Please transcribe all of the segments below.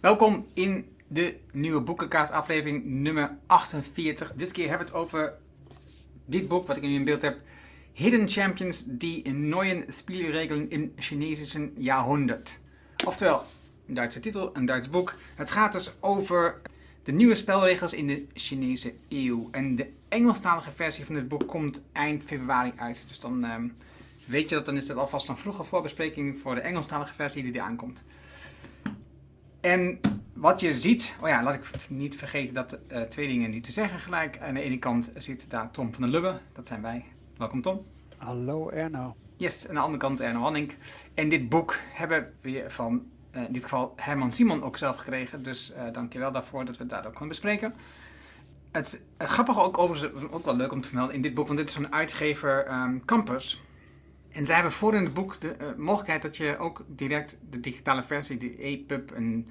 Welkom in de nieuwe boekenkaas aflevering nummer 48. Dit keer hebben we het over dit boek wat ik nu in beeld heb. Hidden Champions, die neue Spielregeln im chinesischen Jahrhundert. Oftewel, een Duitse titel, een Duits boek. Het gaat dus over de nieuwe spelregels in de Chinese eeuw. En de Engelstalige versie van dit boek komt eind februari uit. Dus dan ehm, weet je dat, dan is dat alvast een vroege voorbespreking voor de Engelstalige versie die er aankomt. En wat je ziet, oh ja, laat ik niet vergeten dat uh, twee dingen nu te zeggen gelijk. Aan de ene kant zit daar Tom van der Lubbe, dat zijn wij. Welkom Tom. Hallo Erno. Yes, aan de andere kant Erno Hanning. En dit boek hebben we van, uh, in dit geval Herman Simon ook zelf gekregen. Dus uh, dankjewel daarvoor dat we het daar ook kunnen bespreken. Het grappige ook overigens, ook wel leuk om te vermelden in dit boek, want dit is van uitgever um, Campus. En zij hebben voor in het boek de uh, mogelijkheid dat je ook direct de digitale versie, de EPUB, een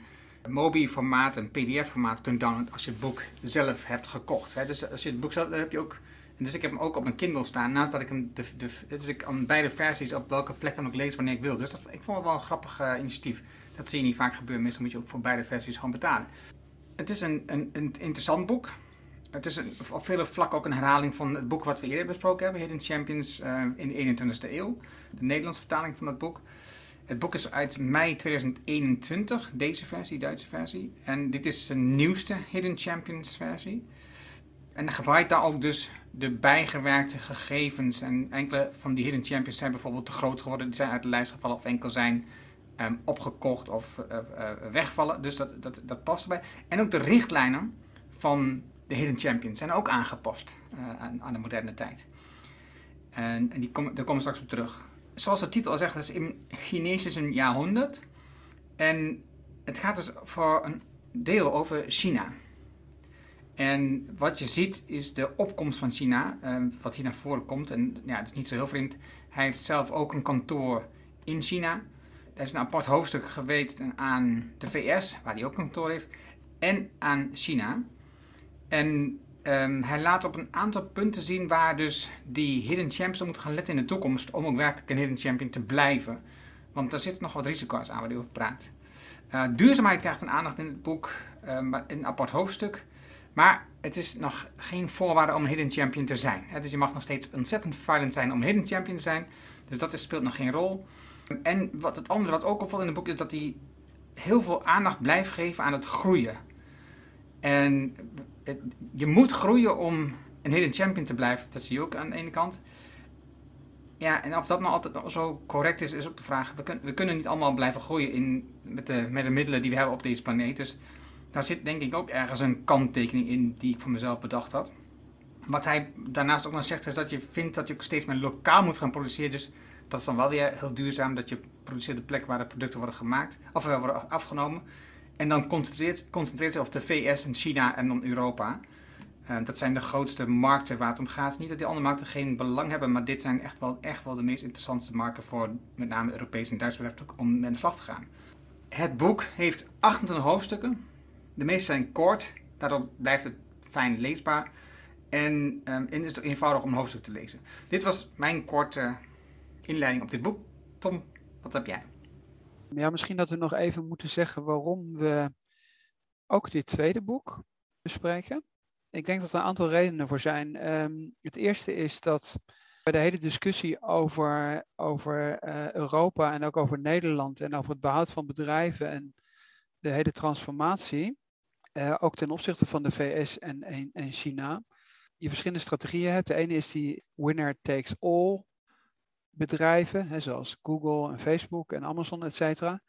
MOBI-formaat, een PDF-formaat kunt downloaden als je het boek zelf hebt gekocht. Hè. Dus als je het boek zelf, heb je ook. Dus ik heb hem ook op mijn Kindle staan, naast dat ik hem de, dus ik aan beide versies op welke plek dan ook lees wanneer ik wil. Dus dat, ik vond het wel een grappig uh, initiatief. Dat zie je niet vaak gebeuren, meestal moet je ook voor beide versies gewoon betalen. Het is een, een, een interessant boek. Het is een, op vele vlakken ook een herhaling van het boek wat we eerder besproken hebben, Hidden Champions uh, in de 21ste eeuw. De Nederlandse vertaling van dat boek. Het boek is uit mei 2021, deze versie, Duitse versie. En dit is de nieuwste Hidden Champions versie. En gebruikt daar ook dus de bijgewerkte gegevens. En enkele van die Hidden Champions zijn bijvoorbeeld te groot geworden. Die zijn uit de lijst gevallen of enkel zijn um, opgekocht of uh, uh, wegvallen. Dus dat, dat, dat past erbij. En ook de richtlijnen van de Hidden Champions zijn ook aangepast uh, aan, aan, de moderne tijd. En, en die daar komen we straks op terug. Zoals de titel al zegt, is in Chinesisch een jaarhonderd. En het gaat dus voor een deel over China. En wat je ziet is de opkomst van China, uh, wat hier naar voren komt. En ja, het is niet zo heel vreemd. Hij heeft zelf ook een kantoor in China. Er is een apart hoofdstuk gewijd aan de VS, waar hij ook een kantoor heeft, en aan China. En um, hij laat op een aantal punten zien waar dus die hidden champions moeten gaan letten in de toekomst om ook werkelijk een hidden champion te blijven. Want daar zitten nog wat risico's aan waar hij over praat. Uh, duurzaamheid krijgt een aandacht in het boek, uh, in een apart hoofdstuk. Maar het is nog geen voorwaarde om een hidden champion te zijn. Dus je mag nog steeds ontzettend violent zijn om hidden champion te zijn. Dus dat is, speelt nog geen rol. En wat het andere wat ook opvalt in het boek is dat hij heel veel aandacht blijft geven aan het groeien. En je moet groeien om een hidden champion te blijven. Dat zie je ook aan de ene kant. Ja, en of dat nou altijd zo correct is, is ook de vraag. We, kun, we kunnen niet allemaal blijven groeien in, met, de, met de middelen die we hebben op deze planeet. Dus daar zit denk ik ook ergens een kanttekening in die ik voor mezelf bedacht had. Wat hij daarnaast ook nog zegt, is dat je vindt dat je ook steeds meer lokaal moet gaan produceren. Dus dat is dan wel weer heel duurzaam, dat je produceert de plek waar de producten worden gemaakt, of worden afgenomen. En dan concentreert, concentreert zich op de VS en China en dan Europa. Uh, dat zijn de grootste markten waar het om gaat. Niet dat die andere markten geen belang hebben, maar dit zijn echt wel, echt wel de meest interessante markten voor met name Europese en Duitse bedrijven om met de slag te gaan. Het boek heeft 28 hoofdstukken. De meeste zijn kort, daardoor blijft het fijn leesbaar. En, um, en is het eenvoudig om een hoofdstuk te lezen. Dit was mijn korte inleiding op dit boek. Tom, wat heb jij? Ja, misschien dat we nog even moeten zeggen waarom we ook dit tweede boek bespreken. Ik denk dat er een aantal redenen voor zijn. Um, het eerste is dat bij de hele discussie over, over uh, Europa en ook over Nederland en over het behoud van bedrijven en de hele transformatie, uh, ook ten opzichte van de VS en, en, en China, je verschillende strategieën hebt. De ene is die winner takes all bedrijven, hè, zoals Google en Facebook en Amazon, et cetera.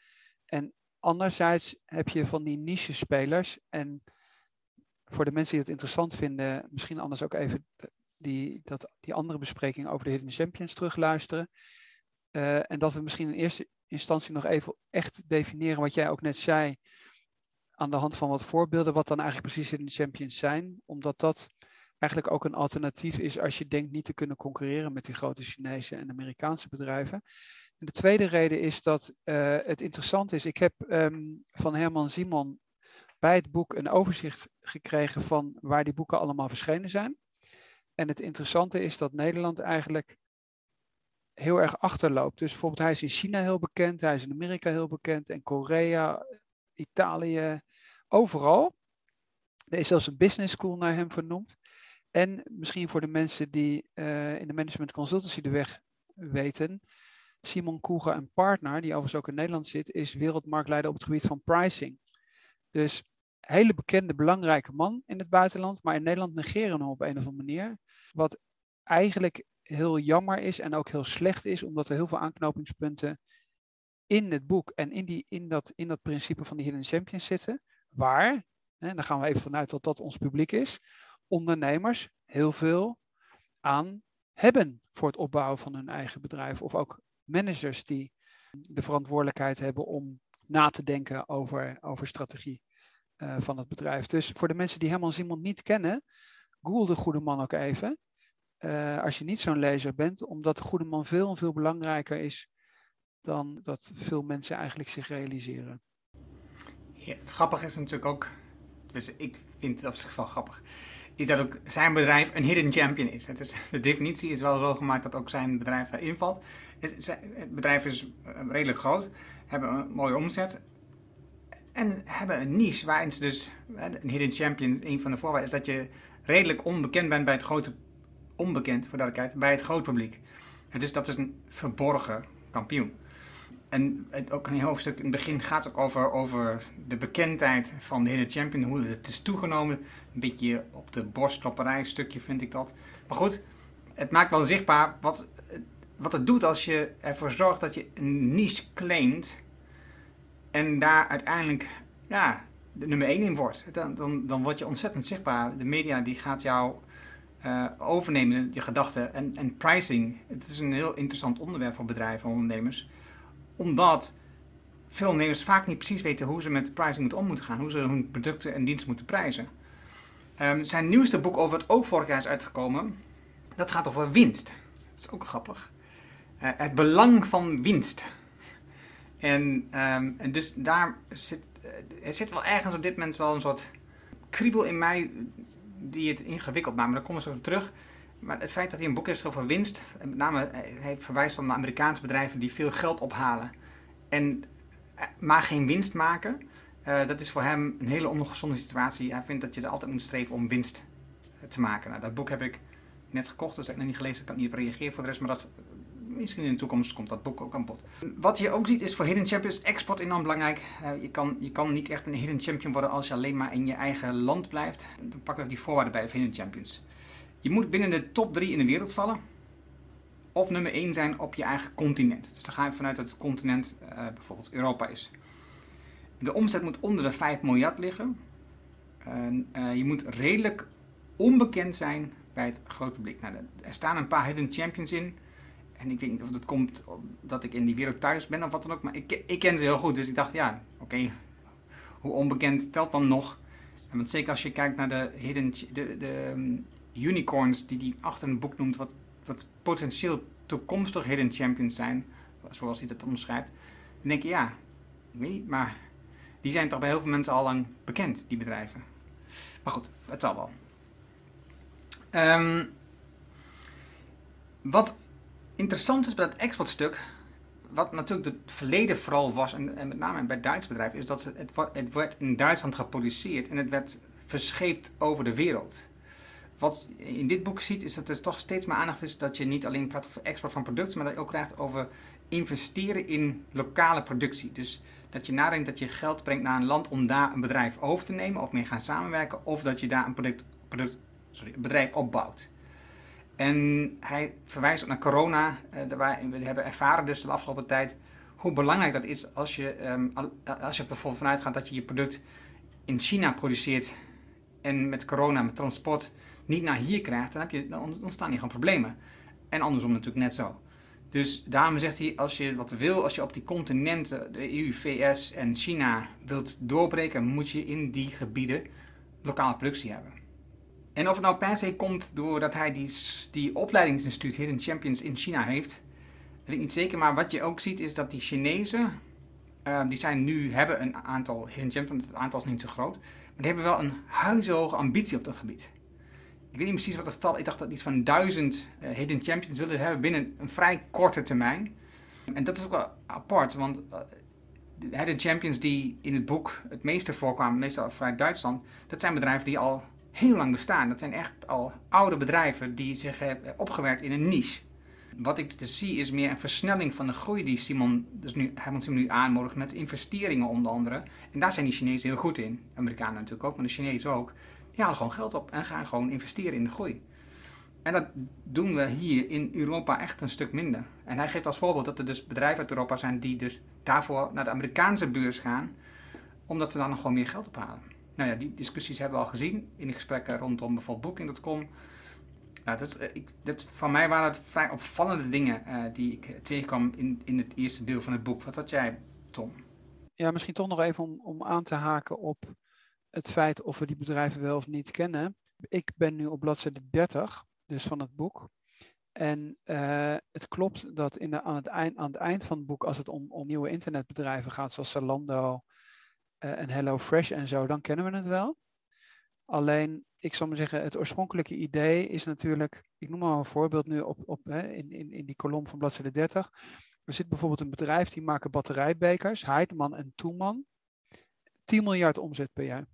En anderzijds heb je van die niche-spelers. En voor de mensen die het interessant vinden, misschien anders ook even die, dat, die andere bespreking over de Hidden Champions terugluisteren. Uh, en dat we misschien in eerste instantie nog even echt definiëren wat jij ook net zei. Aan de hand van wat voorbeelden, wat dan eigenlijk precies Hidden Champions zijn. Omdat dat eigenlijk ook een alternatief is als je denkt niet te kunnen concurreren met die grote Chinese en Amerikaanse bedrijven. En de tweede reden is dat uh, het interessant is. Ik heb um, van Herman Simon bij het boek een overzicht gekregen van waar die boeken allemaal verschenen zijn. En het interessante is dat Nederland eigenlijk heel erg achterloopt. Dus bijvoorbeeld hij is in China heel bekend, hij is in Amerika heel bekend en Korea Italië, overal. Er is zelfs een business school naar hem vernoemd. En misschien voor de mensen die uh, in de management consultancy de weg weten, Simon Koegen, een partner, die overigens ook in Nederland zit, is wereldmarktleider op het gebied van pricing. Dus hele bekende, belangrijke man in het buitenland, maar in Nederland negeren hem op een of andere manier. Wat eigenlijk heel jammer is en ook heel slecht is, omdat er heel veel aanknopingspunten in het boek en in, die, in, dat, in dat principe van die Hidden Champions zitten, waar, en daar gaan we even vanuit dat dat ons publiek is, ondernemers heel veel aan hebben voor het opbouwen van hun eigen bedrijf. Of ook managers die de verantwoordelijkheid hebben om na te denken over, over strategie uh, van het bedrijf. Dus voor de mensen die Herman Simon niet kennen, google de goede man ook even. Uh, als je niet zo'n lezer bent, omdat de goede man veel en veel belangrijker is dan dat veel mensen eigenlijk zich realiseren. Het grappige is natuurlijk ook, dus ik vind het op zich wel grappig, is dat ook zijn bedrijf een hidden champion is. Is de definitie is wel zo gemaakt dat ook zijn bedrijf erin valt. Het, het bedrijf is eh, redelijk groot, hebben een mooie omzet en hebben een niche waarin ze dus, een hidden champion, een van de voorwaarden is dat je redelijk onbekend bent bij het grote, onbekend voor duidelijkheid, bij het groot publiek. Dus dat is een verborgen kampioen. En het, ook een hoofdstuk in het begin gaat ook over, over de bekendheid van de hele champion, hoe het is toegenomen. Een beetje op de borstklopperij stukje vind ik dat. Maar goed, het maakt wel zichtbaar wat, wat het doet als je ervoor zorgt dat je een niche claimt en daar uiteindelijk ja, de nummer 1 in wordt. Dan, dan, dan word je ontzettend zichtbaar. De media die gaat jou uh, overnemen, je gedachten. En, en pricing, het is een heel interessant onderwerp voor bedrijven en ondernemers omdat veel ondernemers vaak niet precies weten hoe ze met pricing moeten om moeten gaan. Hoe ze hun producten en diensten moeten prijzen. Um, zijn nieuwste boek over het ook vorig jaar is uitgekomen. Dat gaat over winst. Dat is ook grappig. Uh, het belang van winst. En, um, en dus daar zit, uh, er zit wel ergens op dit moment wel een soort kriebel in mij die het ingewikkeld maakt. Maar daar komen we zo op terug. Maar het feit dat hij een boek heeft over winst, met name eh, hij verwijst dan naar Amerikaanse bedrijven die veel geld ophalen en eh, maar geen winst maken, uh, dat is voor hem een hele ongezonde situatie. Hij vindt dat je er altijd moet streven om winst te maken. Nou, dat boek heb ik net gekocht, dus ik heb nog niet gelezen, ik kan niet op reageren voor de rest, maar dat, misschien in de toekomst komt dat boek ook aan bod. Wat je ook ziet is voor Hidden Champions export enorm belangrijk. Je, kan, je kan niet echt een Hidden Champion worden als je alleen maar in je eigen land blijft. Dan pakken we die voorwaarden bij de Hidden Champions. Je moet binnen de top 3 in de wereld vallen. Of nummer 1 zijn op je eigen continent. Dus dan ga je vanuit dat het continent uh, bijvoorbeeld Europa is. De omzet moet onder de 5 miljard liggen. Uh, je moet redelijk onbekend zijn bij het grote publiek. Nou, er staan een paar hidden champions in. En ik weet niet of het komt dat ik in die wereld thuis ben of wat dan ook. Maar ik, ik ken ze heel goed. Dus ik dacht, ja, oké. Hoe onbekend telt dan nog? Want zeker als je kijkt naar de hidden... De, de, unicorns die hij achter een boek noemt, wat, wat potentieel toekomstig hidden champions zijn, zoals hij dat omschrijft, dan denk je ja, weet niet, maar die zijn toch bij heel veel mensen al lang bekend, die bedrijven. Maar goed, het zal wel. Um, wat interessant is bij dat exportstuk, wat natuurlijk het verleden vooral was, en, en met name bij Duits bedrijven, is dat het, het, het werd in Duitsland geproduceerd en het werd verscheept over de wereld wat je in dit boek ziet, is dat er toch steeds meer aandacht is dat je niet alleen praat over export van producten, maar dat je ook krijgt over investeren in lokale productie. Dus dat je nadenkt dat je geld brengt naar een land om daar een bedrijf over te nemen of mee gaan samenwerken, of dat je daar een product, product, sorry, bedrijf opbouwt. En hij verwijst ook naar corona. Uh, we hebben ervaren dus de afgelopen tijd hoe belangrijk dat is als je, um, als je bijvoorbeeld vanuit gaat dat je je product in China produceert en met corona, met transport, niet naar hier krijgt, dan, heb je, dan ontstaan hier gewoon problemen. En andersom natuurlijk net zo. Dus daarom zegt hij, als je wat wil, als je op die continenten, de EU, VS en China wilt doorbreken, moet je in die gebieden lokale productie hebben. En of het nou per se komt doordat hij die, die opleidingsinstituut Hidden Champions in China heeft, weet ik niet zeker. Maar wat je ook ziet is dat die Chinezen, uh, die zijn nu, hebben een aantal Hidden Champions, het aantal is niet zo groot, maar die hebben wel een huizenhoge ambitie op dat gebied ik weet niet precies wat het getal, ik dacht dat iets van duizend uh, hidden champions willen hebben binnen een vrij korte termijn. En dat is ook wel apart, want uh, de champions die in het boek het meeste voorkwamen, meestal vanuit Duitsland, dat zijn bedrijven die al heel lang bestaan. Dat zijn echt al oude bedrijven die zich hebben opgewerkt in een niche. Wat ik dus zie is meer een versnelling van de groei die Simon, dus nu, Herman Simon nu aanmoedigt met investeringen onder andere. En daar zijn die Chinezen heel goed in. Amerikanen natuurlijk ook, maar de Chinezen ook. Halen gewoon geld op en gaan gewoon investeren in de groei. En dat doen we hier in Europa echt een stuk minder. En hij geeft als voorbeeld dat er dus bedrijven uit Europa zijn die dus daarvoor naar de Amerikaanse beurs gaan, omdat ze dan nog gewoon meer geld ophalen. Nou ja, die discussies hebben we al gezien in de gesprekken rondom bijvoorbeeld Booking.com. Nou, dat, eh, ik, dat, van mij waren het vrij opvallende dingen uh, die ik tegenkwam in, in het eerste deel van het boek. Wat had jij, Tom? Ja, misschien toch nog even om, om aan te haken op het feit of we die bedrijven wel of niet kennen. Ik ben nu op bladzijde 30 dus van het boek. En uh, het klopt dat in de, aan, het eind, aan het eind van het boek, als het om, om nieuwe internetbedrijven gaat, zoals Zalando uh, en HelloFresh en zo, dan kennen we het wel. Alleen, ik zal maar zeggen, het oorspronkelijke idee is natuurlijk, ik noem maar een voorbeeld nu op, op, hè, in, in, in die kolom van bladzijde 30. Er zit bijvoorbeeld een bedrijf die maken batterijbekers, Heidman en Toeman. 10 miljard omzet per jaar.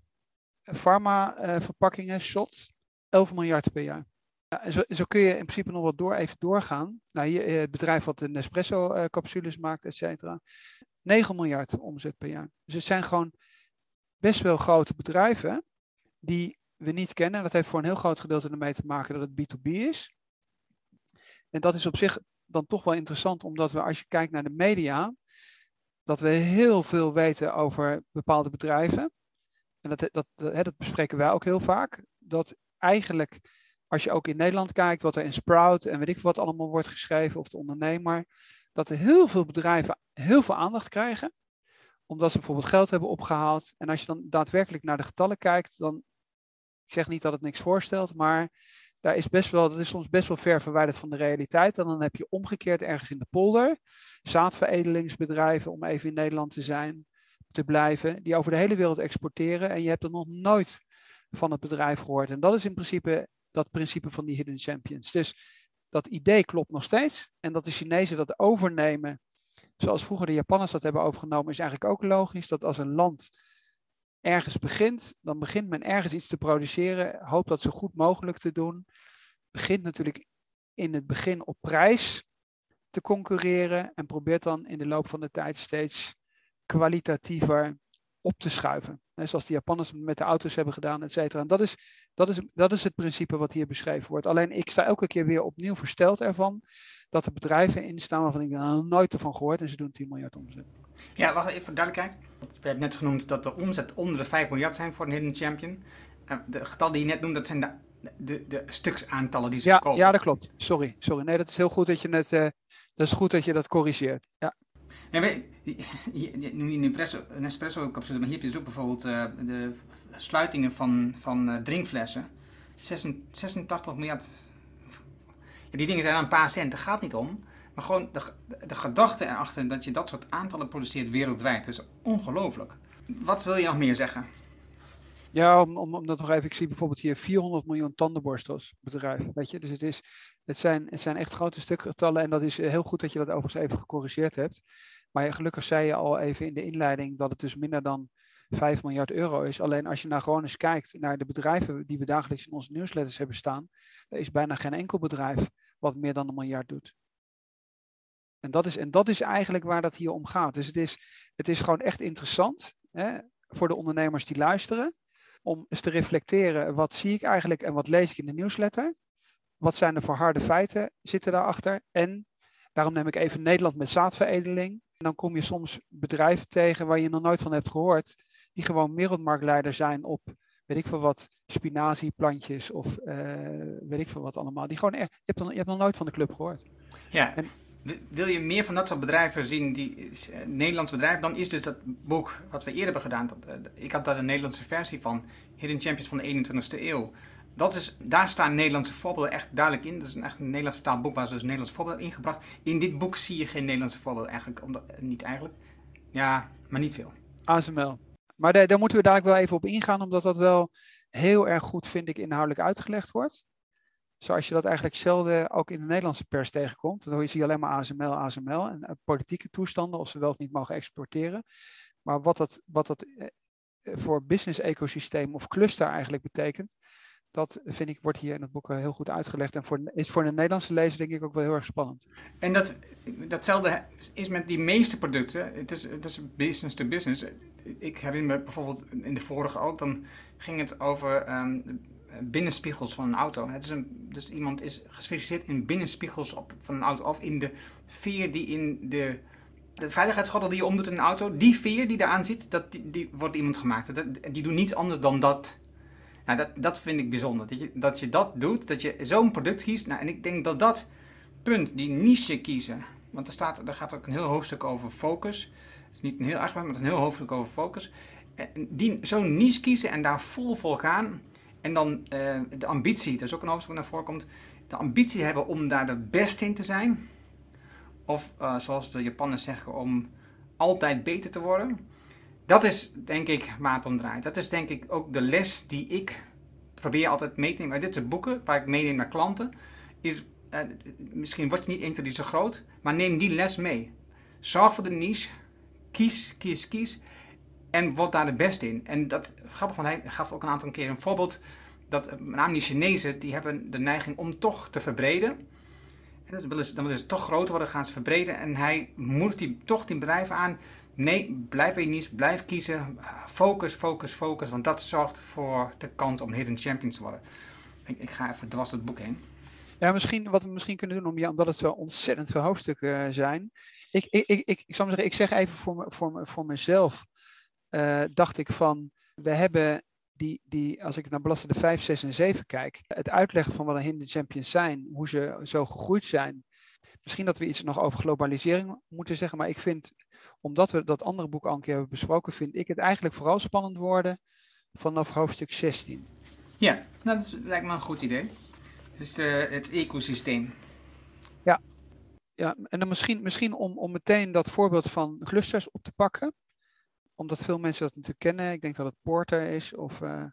Pharma uh, verpakkingen, shots, 11 miljard per jaar. Ja, zo, zo, kun je in principe nog wat door, even doorgaan. Nou, hier, eh, het bedrijf wat de Nespresso-capsules maakt, et cetera. 9 miljard omzet per jaar. Dus het zijn gewoon best wel grote bedrijven die we niet kennen. En dat heeft voor een heel groot gedeelte ermee te maken dat het B2B is. En dat is op zich dan toch wel interessant, omdat we als je kijkt naar de media, dat we heel veel weten over bepaalde bedrijven. En dat, dat, dat, dat bespreken wij ook heel vaak. Dat eigenlijk als je ook in Nederland kijkt wat er in Sprout en weet ik wat allemaal wordt geschreven, of de ondernemer, dat er heel veel bedrijven heel veel aandacht krijgen, omdat ze bijvoorbeeld geld hebben opgehaald. En als je dan daadwerkelijk naar de getallen kijkt, dan, ik zeg niet dat het niks voorstelt, maar daar is best wel, dat is soms best wel ver verwijderd van de realiteit. En dan heb je omgekeerd ergens in de polder zaadveredelingsbedrijven, om even in Nederland te zijn, te blijven, die over de hele wereld exporteren. En je hebt er nog nooit van het bedrijf gehoord. En dat is in principe dat principe van die hidden champions. Dus dat idee klopt nog steeds. En dat de Chinezen dat overnemen, zoals vroeger de Japanners dat hebben overgenomen, is eigenlijk ook logisch. Dat als een land ergens begint, dan begint men ergens iets te produceren, hoopt dat zo goed mogelijk te doen. Begint natuurlijk in het begin op prijs te concurreren en probeert dan in de loop van de tijd steeds kwalitatiever op te schuiven. zoals de Japanners met de auto's hebben gedaan, et cetera. En dat is, dat, is, dat is het principe wat hier beschreven wordt. Alleen ik sta elke keer weer opnieuw versteld ervan dat er bedrijven in staan waarvan ik nou nooit ervan gehoord en ze doen 10 miljard omzet. Ja, wacht even voor duidelijkheid. We hebben net genoemd dat de omzet onder de 5 miljard zijn voor een hidden champion. Eh, de getallen die je net noemde, dat zijn de, de, de stuksaantallen die ze ja, verkopen. Ja, dat klopt. Sorry, sorry. Nee, dat is heel goed dat je het, uh, dat is goed dat je dat corrigeert. Ja. Ja, weet je, een espresso, een espresso capsule, maar hier heb je dus ook bijvoorbeeld uh, de sluitingen van, van uh, drinkflessen. 86 miljard. Ja, die dingen zijn aan een paar cent, daar gaat niet om. Maar gewoon de, de gedachte erachter dat je dat soort aantallen produceert wereldwijd, dat is ongelooflijk. Wat wil je nog meer zeggen? Ja, om, om dat nog even, ik zie bijvoorbeeld hier 400 miljoen tandenborstels bedrijf, weet je. Dus het, is, het, zijn, het zijn echt grote stukgetallen en dat is heel goed dat je dat overigens even gecorrigeerd hebt. Maar gelukkig zei je al even in de inleiding dat het dus minder dan 5 miljard euro is. Alleen als je nou gewoon eens kijkt naar de bedrijven die we dagelijks in onze nieuwsletters hebben staan, er is bijna geen enkel bedrijf wat meer dan een miljard doet. En dat is, en dat is eigenlijk waar dat hier om gaat. Dus het is, het is gewoon echt interessant hè, voor de ondernemers die luisteren, om eens te reflecteren, wat zie ik eigenlijk en wat lees ik in de nieuwsletter? Wat zijn er voor harde feiten zitten daarachter? En daarom neem ik even Nederland met zaadveredeling. En dan kom je soms bedrijven tegen waar je nog nooit van hebt gehoord, die gewoon wereldmarktleider zijn op, weet ik veel wat, spinazieplantjes of uh, weet ik veel wat allemaal. Die gewoon, je, hebt nog, je hebt nog nooit van de club gehoord. Ja, en, wil je meer van dat soort bedrijven zien, die uh, Nederlandse bedrijven, dan is dus dat boek wat we eerder hebben gedaan, dat, uh, ik had daar een Nederlandse versie van, Hidden Champions van de 21ste eeuw. Dat is, daar staan Nederlandse voorbeelden echt duidelijk in. Dat is een echt Nederlands vertaald boek waar ze dus Nederlandse voorbeelden ingebracht. In dit boek zie je geen Nederlandse voorbeelden eigenlijk. Omdat, niet eigenlijk. Ja, maar niet veel. ASML. Maar daar, daar moeten we dadelijk wel even op ingaan, omdat dat wel heel erg goed, vind ik, inhoudelijk uitgelegd wordt. zoals je dat eigenlijk zelden ook in de Nederlandse pers tegenkomt. Dan zie je alleen maar ASML, ASML en eh, politieke toestanden, of ze wel of niet mogen exporteren. Maar wat dat, wat dat eh, voor business-ecosysteem of cluster eigenlijk betekent, dat vind ik wordt hier in het boek heel goed uitgelegd. En voor, is voor de Nederlandse lezer denk ik ook wel heel erg spannend. En dat, datzelfde is met die meeste producten. Het is, het is business to business. Ik herinner me bijvoorbeeld in de vorige ook, dan ging het over ehm, binnenspiegels van een auto. Het is een, dus iemand is gespecialiseerd in binnenspiegels op, van een auto of in de veer die in de, de veiligheidsgordel die je omdoet in een auto. Die veer die eraan zit, dat, die, die wordt iemand gemaakt. Dat, die doen niets anders dan dat. Nou, dat, dat vind ik bijzonder. Dat je, dat je dat doet, dat je zo'n product kiest. Nou, en ik denk dat dat punt, die niche kiezen. Want er, staat, er gaat ook een heel hoofdstuk over focus. Het is niet een heel erg maar het is een heel hoofdstuk over focus. Die, zo'n niche kiezen en daar vol voor gaan en dan uh, de ambitie, dat is ook een hoofdstuk naar voren komt. De ambitie hebben om daar de beste in te zijn. Of uh, zoals de Japanners zeggen, om altijd beter te worden. Dat is denk ik waar het om draait. Dat is denk ik ook de les die ik probeer altijd mee te nemen. Dit zijn boeken waar ik meeneem naar klanten. Is, uh, misschien word je niet één die zo groot, maar neem die les mee. Zorg voor de niche. Kies, kies, kies. En word daar de beste in. En dat, grappig, want hij gaf ook een aantal keer een voorbeeld. Dat met name die Chinezen, die hebben de neiging om toch te verbreden. En dan willen ze, dan toch groter worden, gaan ze verbreden. En hij moedigt die, toch die bedrijven aan. Nee, blijf bij niet, blijf kiezen. Focus, focus, focus. Want dat zorgt voor de kans om hidden champions te worden. Ik, ik ga even dwars het boek heen. Ja, misschien wat we misschien kunnen doen, om, omdat het zo ontzettend veel hoofdstukken uh, zijn. Ik, ik, ik, ik, ik, zal zeggen, ik zeg even voor, voor, voor mezelf uh, dacht ik van, we hebben die, die, als ik naar bladzijde 5, 6 en 7 kijk, het uitleggen van wat een hidden champions zijn, hoe ze zo gegroeid zijn. Misschien dat we iets nog over globalisering moeten zeggen, maar ik vind, omdat we dat andere boek al een keer hebben besproken, vind ik het eigenlijk vooral spannend worden vanaf hoofdstuk 16. Ja, nou, dat lijkt me een goed idee. Dus de, het ecosysteem. Ja, ja en dan misschien, misschien om, om meteen dat voorbeeld van clusters op te pakken omdat veel mensen dat natuurlijk kennen. Ik denk dat het Porter is, of, uh,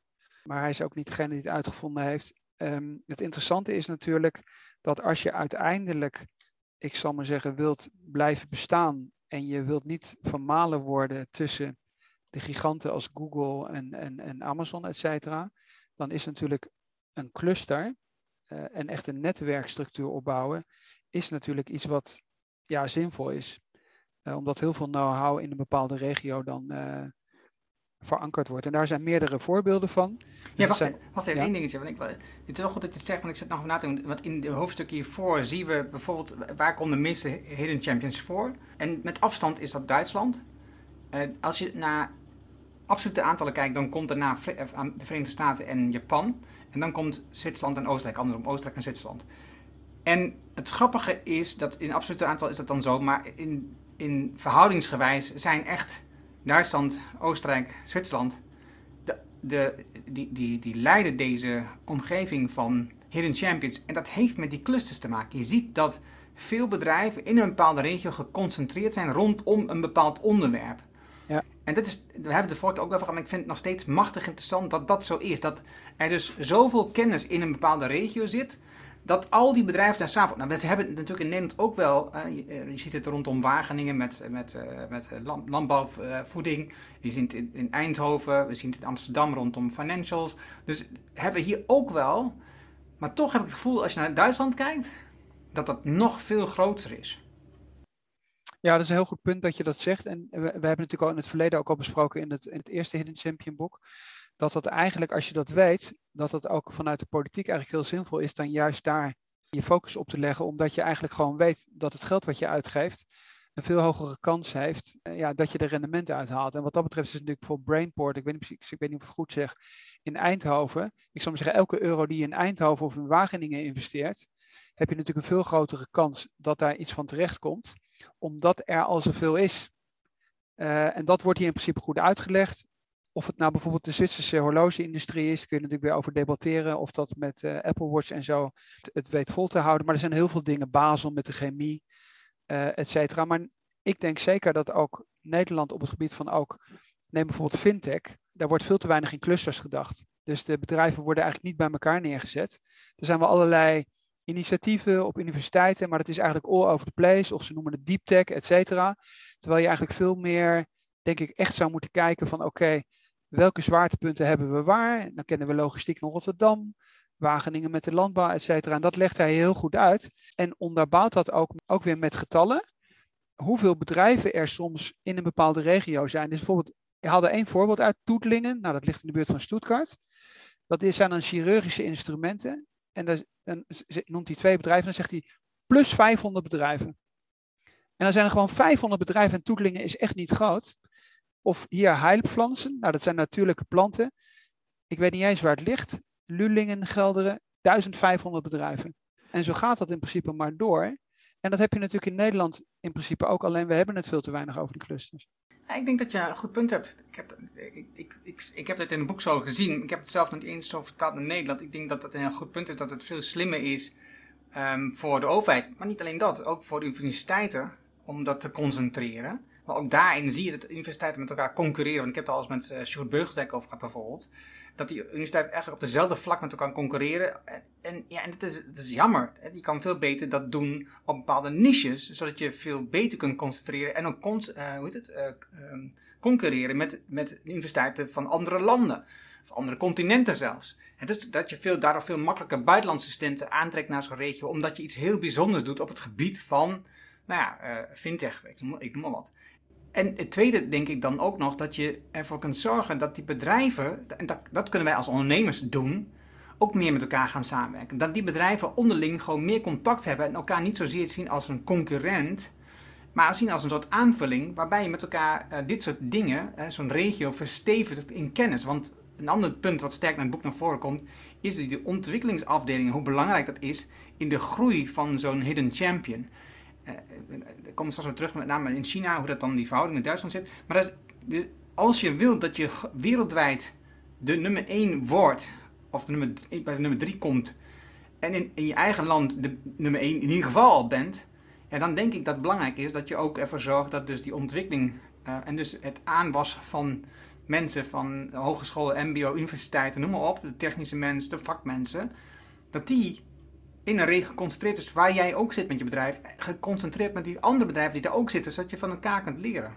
maar hij is ook niet degene die het uitgevonden heeft. Um, het interessante is natuurlijk dat als je uiteindelijk, ik zal maar zeggen, wilt blijven bestaan en je wilt niet vermalen worden tussen de giganten als Google en, en, en Amazon, et cetera, dan is natuurlijk een cluster uh, en echt een netwerkstructuur opbouwen, is natuurlijk iets wat ja, zinvol is. Uh, omdat heel veel know-how in een bepaalde regio dan uh, verankerd wordt. En daar zijn meerdere voorbeelden van. Ja, wacht, zijn, wacht even, ja? één dingetje. Want ik, het is wel goed dat je het zegt, want ik zit nog na te denken. Want in de hoofdstuk hiervoor zien we bijvoorbeeld waar komen de meeste hidden champions voor. En met afstand is dat Duitsland. Uh, als je naar absolute aantallen kijkt, dan komt er na de Verenigde Staten en Japan. En dan komt Zwitserland en Oostenrijk, andersom Oostenrijk en Zwitserland. En het grappige is dat in absolute aantal is dat dan zo, maar in in verhoudingsgewijs zijn echt Duitsland, Oostenrijk, Zwitserland, de, de, die, die, die leiden deze omgeving van hidden champions. En dat heeft met die clusters te maken. Je ziet dat veel bedrijven in een bepaalde regio geconcentreerd zijn rondom een bepaald onderwerp. Ja. En dat is, we hebben het de vorige ook over gehad, maar ik vind het nog steeds machtig interessant dat dat zo is. Dat er dus zoveel kennis in een bepaalde regio zit, dat al die bedrijven daar samen. Nou, ze hebben het natuurlijk in Nederland ook wel. Uh, je, ziet het rondom Wageningen met, met, uh, met landbouwvoeding. Je ziet het in, in, Eindhoven. We zien het in Amsterdam rondom financials. Dus hebben we hier ook wel. Maar toch heb ik het gevoel, als je naar Duitsland kijkt, dat dat nog veel groter is. Ja, dat is een heel goed punt dat je dat zegt. En we, we hebben natuurlijk al in het verleden ook al besproken in het, in het eerste Hidden Champion boek dat dat eigenlijk, als je dat weet, dat dat ook vanuit de politiek eigenlijk heel zinvol is, dan juist daar je focus op te leggen, omdat je eigenlijk gewoon weet dat het geld wat je uitgeeft een veel hogere kans heeft uh, ja, dat je er rendementen uithaalt. En wat dat betreft is het natuurlijk voor Brainport, ik weet, niet, ik weet niet of ik het goed zeg, in Eindhoven, ik zou maar zeggen, elke euro die je in Eindhoven of in Wageningen investeert, heb je natuurlijk een veel grotere kans dat daar iets van terecht komt, omdat er al zoveel is. Uh, en dat wordt hier in principe goed uitgelegd. Of het nou bijvoorbeeld de Zwitserse horlogeindustrie is, kun je natuurlijk weer over debatteren. Of dat met uh, Apple Watch en zo het, het, weet vol te houden. Maar er zijn heel veel dingen, Basel met de chemie, uh, et cetera. Maar ik denk zeker dat ook Nederland op het gebied van ook, neem bijvoorbeeld fintech, daar wordt veel te weinig in clusters gedacht. Dus de bedrijven worden eigenlijk niet bij elkaar neergezet. Er zijn wel allerlei initiatieven op universiteiten, maar het is eigenlijk all over the place, of ze noemen het deep tech, et cetera. Terwijl je eigenlijk veel meer, denk ik, echt zou moeten kijken van oké, welke zwaartepunten hebben we waar? Dan kennen we logistiek in Rotterdam, Wageningen met de landbouw, et cetera. En dat legt hij heel goed uit. En onderbouwt dat ook, ook weer met getallen. Hoeveel bedrijven er soms in een bepaalde regio zijn. Dus bijvoorbeeld, hij haalde één voorbeeld uit, Toetlingen. Nou, dat ligt in de buurt van Stuttgart. Dat zijn dan chirurgische instrumenten. En dan noemt hij twee bedrijven. En dan zegt hij plus 500 bedrijven. En dan zijn er gewoon 500 bedrijven. En Toetlingen is echt niet groot. Of hier heilpflanzen. Nou, dat zijn natuurlijke planten. Ik weet niet eens waar het ligt. Lulingen, Gelderen, 1500 bedrijven. En zo gaat dat in principe maar door. En dat heb je natuurlijk in Nederland in principe ook, alleen we hebben het veel te weinig over die clusters. ik denk dat je een goed punt hebt. Ik heb, ik, ik, ik, heb het in het boek zo gezien. Ik heb het zelf niet eens zo vertaald naar Nederland. Ik denk dat het een goed punt is dat het veel slimmer is um, voor de overheid. Maar niet alleen dat, ook voor de universiteiten om dat te concentreren. Maar ook daarin zie je dat universiteiten met elkaar concurreren. Want ik heb het al eens met uh, Sjoerd Beugelsdijk over gehad bijvoorbeeld. Dat die universiteiten eigenlijk op dezelfde vlak met elkaar concurreren. En, ja, en het is, is jammer. Je kan veel beter dat doen op bepaalde niches. Zodat je veel beter kunt concentreren. En ook con uh, hoe heet het, uh, um, concurreren met, met universiteiten van andere landen. Of andere continenten zelfs. En dus dat je veel, daardoor veel makkelijker buitenlandse studenten aantrekt naar zo'n regio. Omdat je iets heel bijzonders doet op het gebied van nou ja, fintech, ik noem, ik noem maar wat. En het tweede denk ik dan ook nog dat je ervoor kunt zorgen dat die bedrijven, en dat, dat kunnen wij als ondernemers doen, ook meer met elkaar gaan samenwerken. Dat die bedrijven onderling gewoon meer contact hebben en elkaar niet zozeer zien als een concurrent, maar zien als een soort aanvulling waarbij je met elkaar uh, dit soort dingen, zo'n regio, verstevigt in kennis. Want een ander punt wat sterk naar het boek naar voren komt, is die ontwikkelingsafdeling, hoe belangrijk dat is in de groei van zo'n hidden champion. Ik kom straks weer terug, met name in China, hoe dat dan die verhouding met Duitsland zit. Maar dat, dus als je wilt dat je wereldwijd de nummer 1 wordt, of de nummer, bij de nummer 3 komt, en in, in je eigen land de nummer 1 in ieder geval al bent, ja, dan denk ik dat het belangrijk is dat je ook ervoor zorgt dat dus die ontwikkeling uh, en dus het aanwas van mensen van hogescholen, MBO, universiteiten, noem maar op, de technische mensen, de vakmensen, dat die in een regio geconcentreerd is waar jij ook zit met je bedrijf, geconcentreerd met die andere bedrijven die daar ook zitten, zodat je van elkaar kunt leren.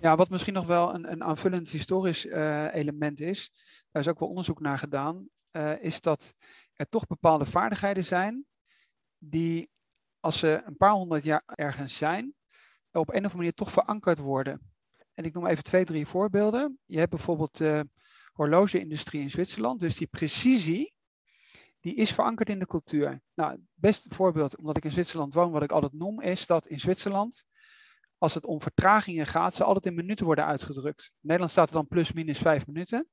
Ja, wat misschien nog wel een, een aanvullend historisch uh, element is, daar is ook wel onderzoek naar gedaan, uh, is dat er toch bepaalde vaardigheden zijn die, als ze een paar honderd jaar ergens zijn, op een of andere manier toch verankerd worden. En ik noem even twee, drie voorbeelden. Je hebt bijvoorbeeld de horlogeindustrie in Zwitserland, dus die precisie die is verankerd in de cultuur. Nou, het beste voorbeeld, omdat ik in Zwitserland woon, wat ik altijd noem, is dat in Zwitserland, als het om vertragingen gaat, ze altijd in minuten worden uitgedrukt. In Nederland staat er dan plus minus vijf minuten.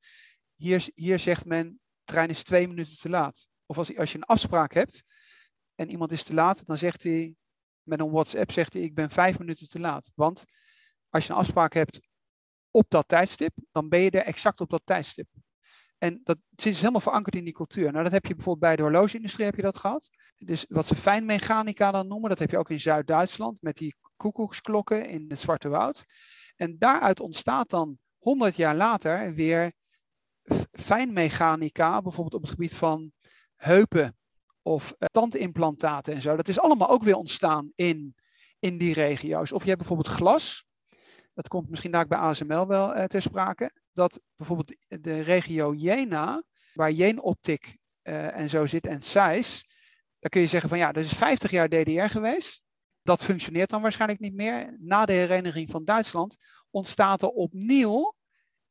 Hier, hier zegt men, trein is twee minuten te laat. Of als, als je een afspraak hebt en iemand is te laat, dan zegt hij, met een WhatsApp zegt hij, ik ben vijf minuten te laat. Want als je een afspraak hebt op dat tijdstip, dan ben je er exact op dat tijdstip. En dat zit helemaal verankerd in die cultuur. Nou, dat heb je bijvoorbeeld bij de horlogeindustrie heb je dat gehad. Dus wat ze fijnmechanica dan noemen, dat heb je ook in Zuid-Duitsland met die koekoeksklokken in het Zwarte Woud. En daaruit ontstaat dan 100 jaar later weer fijnmechanica, bijvoorbeeld op het gebied van heupen of uh, tandimplantaten en zo. Dat is allemaal ook weer ontstaan in, in die regio's. Of je hebt bijvoorbeeld glas. Dat komt misschien daar bij ASML wel uh, ter sprake dat bijvoorbeeld de regio Jena, waar Jenoptik uh, en zo zit en SAIS, dan kun je zeggen van ja, dat is 50 jaar DDR geweest. Dat functioneert dan waarschijnlijk niet meer. Na de hereniging van Duitsland ontstaat er opnieuw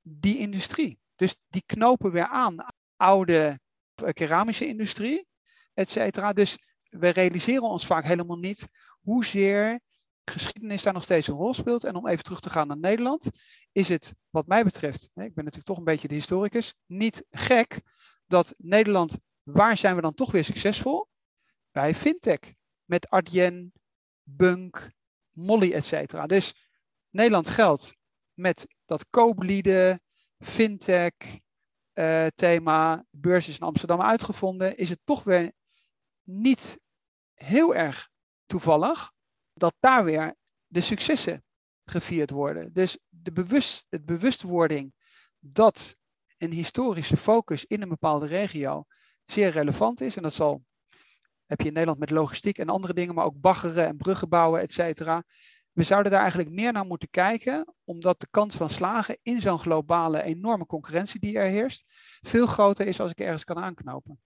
die industrie. Dus die knopen weer aan. Oude keramische industrie, et cetera. Dus we realiseren ons vaak helemaal niet hoezeer geschiedenis daar nog steeds een rol speelt. En om even terug te gaan naar Nederland, is het wat mij betreft, ik ben natuurlijk toch een beetje de historicus, niet gek dat Nederland, waar zijn we dan toch weer succesvol? Bij fintech. Met Adyen, Bunk, Molly, et cetera. Dus Nederland geldt met dat kooplieden, fintech uh, thema, beurs is in Amsterdam uitgevonden, is het toch weer niet heel erg toevallig dat daar weer de successen gevierd worden. Dus de bewust, het bewustwording dat een historische focus in een bepaalde regio zeer relevant is. En dat zal, heb je in Nederland met logistiek en andere dingen, maar ook baggeren en bruggen bouwen, et cetera. We zouden daar eigenlijk meer naar moeten kijken, omdat de kans van slagen in zo'n globale enorme concurrentie die er heerst, veel groter is als ik ergens kan aanknopen.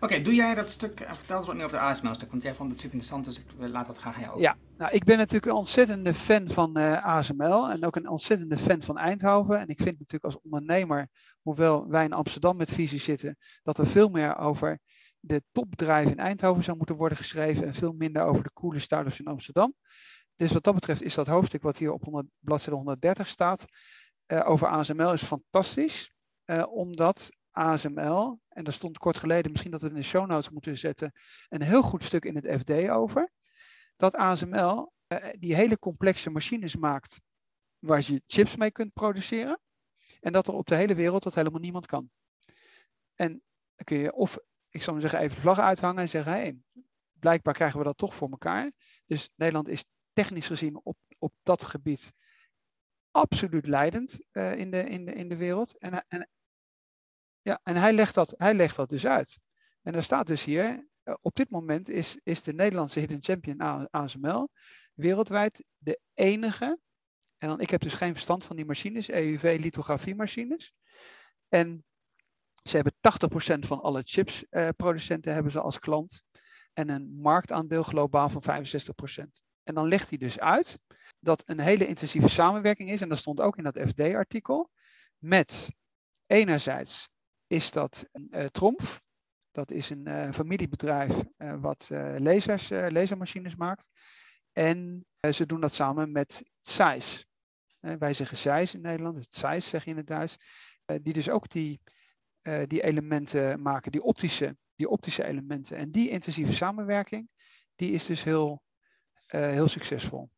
Oké, doe jij dat stuk, eh, vertel eens wat meer over de ASML-stuk, want jij vond het super interessant, dus ik laat dat graag aan jou over. Ja, nou, ik ben natuurlijk een ontzettende fan van uh, eh, ASML en ook een ontzettende fan van Eindhoven. En ik vind natuurlijk als ondernemer, hoewel wij in Amsterdam met visie zitten, dat er veel meer over de topbedrijven in Eindhoven zou moeten worden geschreven en veel minder over de coole startups in Amsterdam. Dus wat dat betreft is dat hoofdstuk wat hier op 100, bladzijde 130 staat uh, over ASML is fantastisch. omdat ASML, en daar stond kort geleden, misschien dat we het in de show notes moeten zetten, een heel goed stuk in het FD over. Dat ASML uh, die hele complexe machines maakt waar je chips mee kunt produceren. En dat er op de hele wereld dat helemaal niemand kan. En dan kun je of, ik zal maar zeggen, even de vlag uithangen en zeggen, hé, hey, blijkbaar krijgen we dat toch voor elkaar. Dus Nederland is technisch gezien op, op dat gebied absoluut leidend uh, in, de, in, de, in de wereld. En, en, ja, en hij legt, dat, hij legt dat dus uit. En er staat dus hier, eh, op dit moment is, is de Nederlandse Hidden Champion ASML wereldwijd de enige. En dan, ik heb dus geen verstand van die machines, EUV-lithografiemachines. En ze hebben 80% van alle chipsproducenten uh, hebben ze als klant. En een marktaandeel globaal van 65%. En dan legt hij dus uit dat een hele intensieve samenwerking is. En dat stond ook in dat FD-artikel. Met enerzijds is dat uh, Tromf. Dat is een uh, familiebedrijf uh, wat lasers, lasermachines maakt. En ze doen dat samen met Zeiss. wij zeggen Zeiss in Nederland, Zeiss zeg je in het Duits. die dus ook die, die elementen maken, die optische, die optische elementen. En die intensieve samenwerking, die is dus heel, heel succesvol.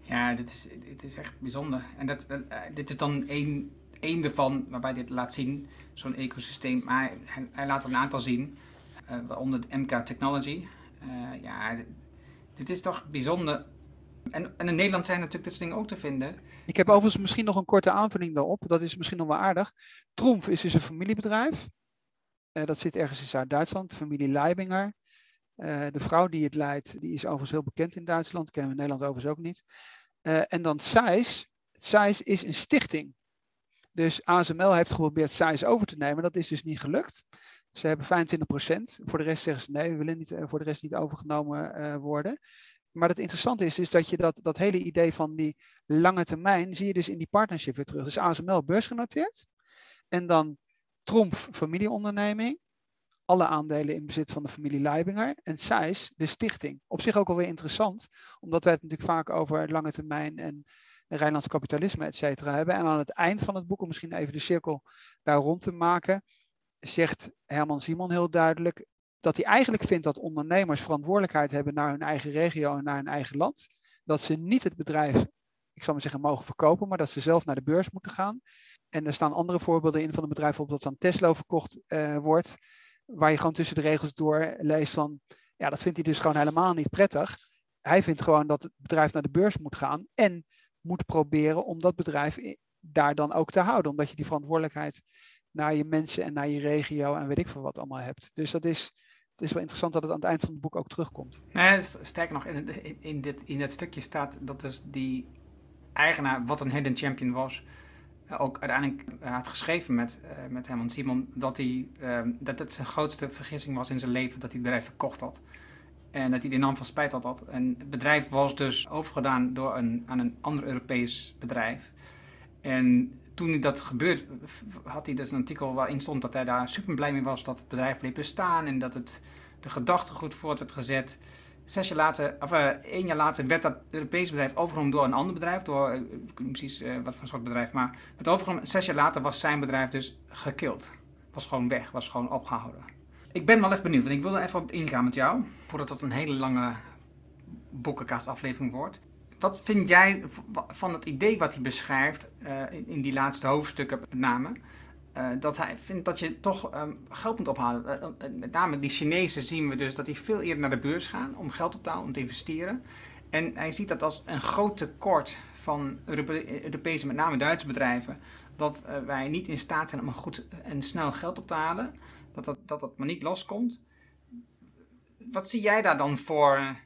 Ja, dit is, dit is echt bijzonder. En dat, dit is dan één één ervan waarbij dit laat zien, zo'n ecosysteem. Maar hij, laat er een aantal zien, uh, waaronder de MK Technology. Uh, ja, dit is toch bijzonder. En, en, in Nederland zijn natuurlijk dit soort dingen ook te vinden. Ik heb overigens misschien nog een korte aanvulling daarop. Dat is misschien nog wel aardig. Tromf is dus een familiebedrijf. Uh, dat zit ergens in Zuid-Duitsland, familie Leibinger. de vrouw die het leidt, die is overigens heel bekend in Duitsland. Kennen we in Nederland overigens ook niet. en dan Zeiss. Zeiss is een stichting. Dus ASML heeft geprobeerd size over te nemen. Dat is dus niet gelukt. Ze hebben 25%. Voor de rest zeggen ze nee, we willen niet, eh, voor de rest niet overgenomen uh, worden. Maar het interessante is, is dat je dat, dat hele idee van die lange termijn, zie je dus in die partnership weer terug. Dus ASML beursgenoteerd. En dan Tromf familieonderneming. Alle aandelen in bezit van de familie Leibinger. En SAIS, de stichting. Op zich ook alweer interessant, omdat wij het natuurlijk vaak over lange termijn en Rijnlands kapitalisme, et cetera, hebben. En aan het eind van het boek, om misschien even de cirkel daar rond te maken, zegt Herman Simon heel duidelijk dat hij eigenlijk vindt dat ondernemers verantwoordelijkheid hebben naar hun eigen regio en naar hun eigen land. Dat ze niet het bedrijf, ik zal maar zeggen, mogen verkopen, maar dat ze zelf naar de beurs moeten gaan. En er staan andere voorbeelden in van een bedrijf op dat dan Tesla verkocht uh, wordt, waar je gewoon tussen de regels door leest van, ja, dat vindt hij dus gewoon helemaal niet prettig. Hij vindt gewoon dat het bedrijf naar de beurs moet gaan en moet proberen om dat bedrijf daar dan ook te houden. Omdat je die verantwoordelijkheid naar je mensen en naar je regio en weet ik veel wat allemaal hebt. Dus dat is, het is wel interessant dat het aan het eind van het boek ook terugkomt. Nee, sterker nog, in, in, dit, in het stukje staat dat dus die eigenaar, wat een hidden champion was, ook uiteindelijk had geschreven met, uh, met Herman Simon dat, hij, uh, dat het zijn grootste vergissing was in zijn leven dat hij het bedrijf verkocht had. En dat hij enorm van spijt had. En het bedrijf was dus overgedaan door een, aan een ander Europees bedrijf. En toen dat gebeurde, had hij dus een artikel waarin stond dat hij daar super blij mee was dat het bedrijf bleef bestaan en dat het de gedachtegoed voort werd gezet. Zes jaar later, of uh, één jaar later, werd dat Europese bedrijf overgenomen door een ander bedrijf. Door, uh, ik weet niet precies uh, wat voor soort bedrijf, maar het overgenomen. Zes jaar later was zijn bedrijf dus gekild. Was gewoon weg, was gewoon opgehouden. Ik ben wel even benieuwd, want ik wil er even op ingaan met jou, voordat het een hele lange boekenkastaflevering wordt. Wat vind jij van het idee wat hij beschrijft uh, in, die laatste hoofdstukken met name? Uh, dat hij vindt dat je toch um, geld moet ophalen. Uh, met name die Chinezen zien we dus dat die veel eerder naar de beurs gaan om geld op te halen, om te investeren. En hij ziet dat als een groot tekort van Europese, met name Duitse bedrijven, dat eh, wij niet in staat zijn om goed en snel geld op te halen. Dat dat, dat dat maar niet loskomt. Wat zie jij daar dan voor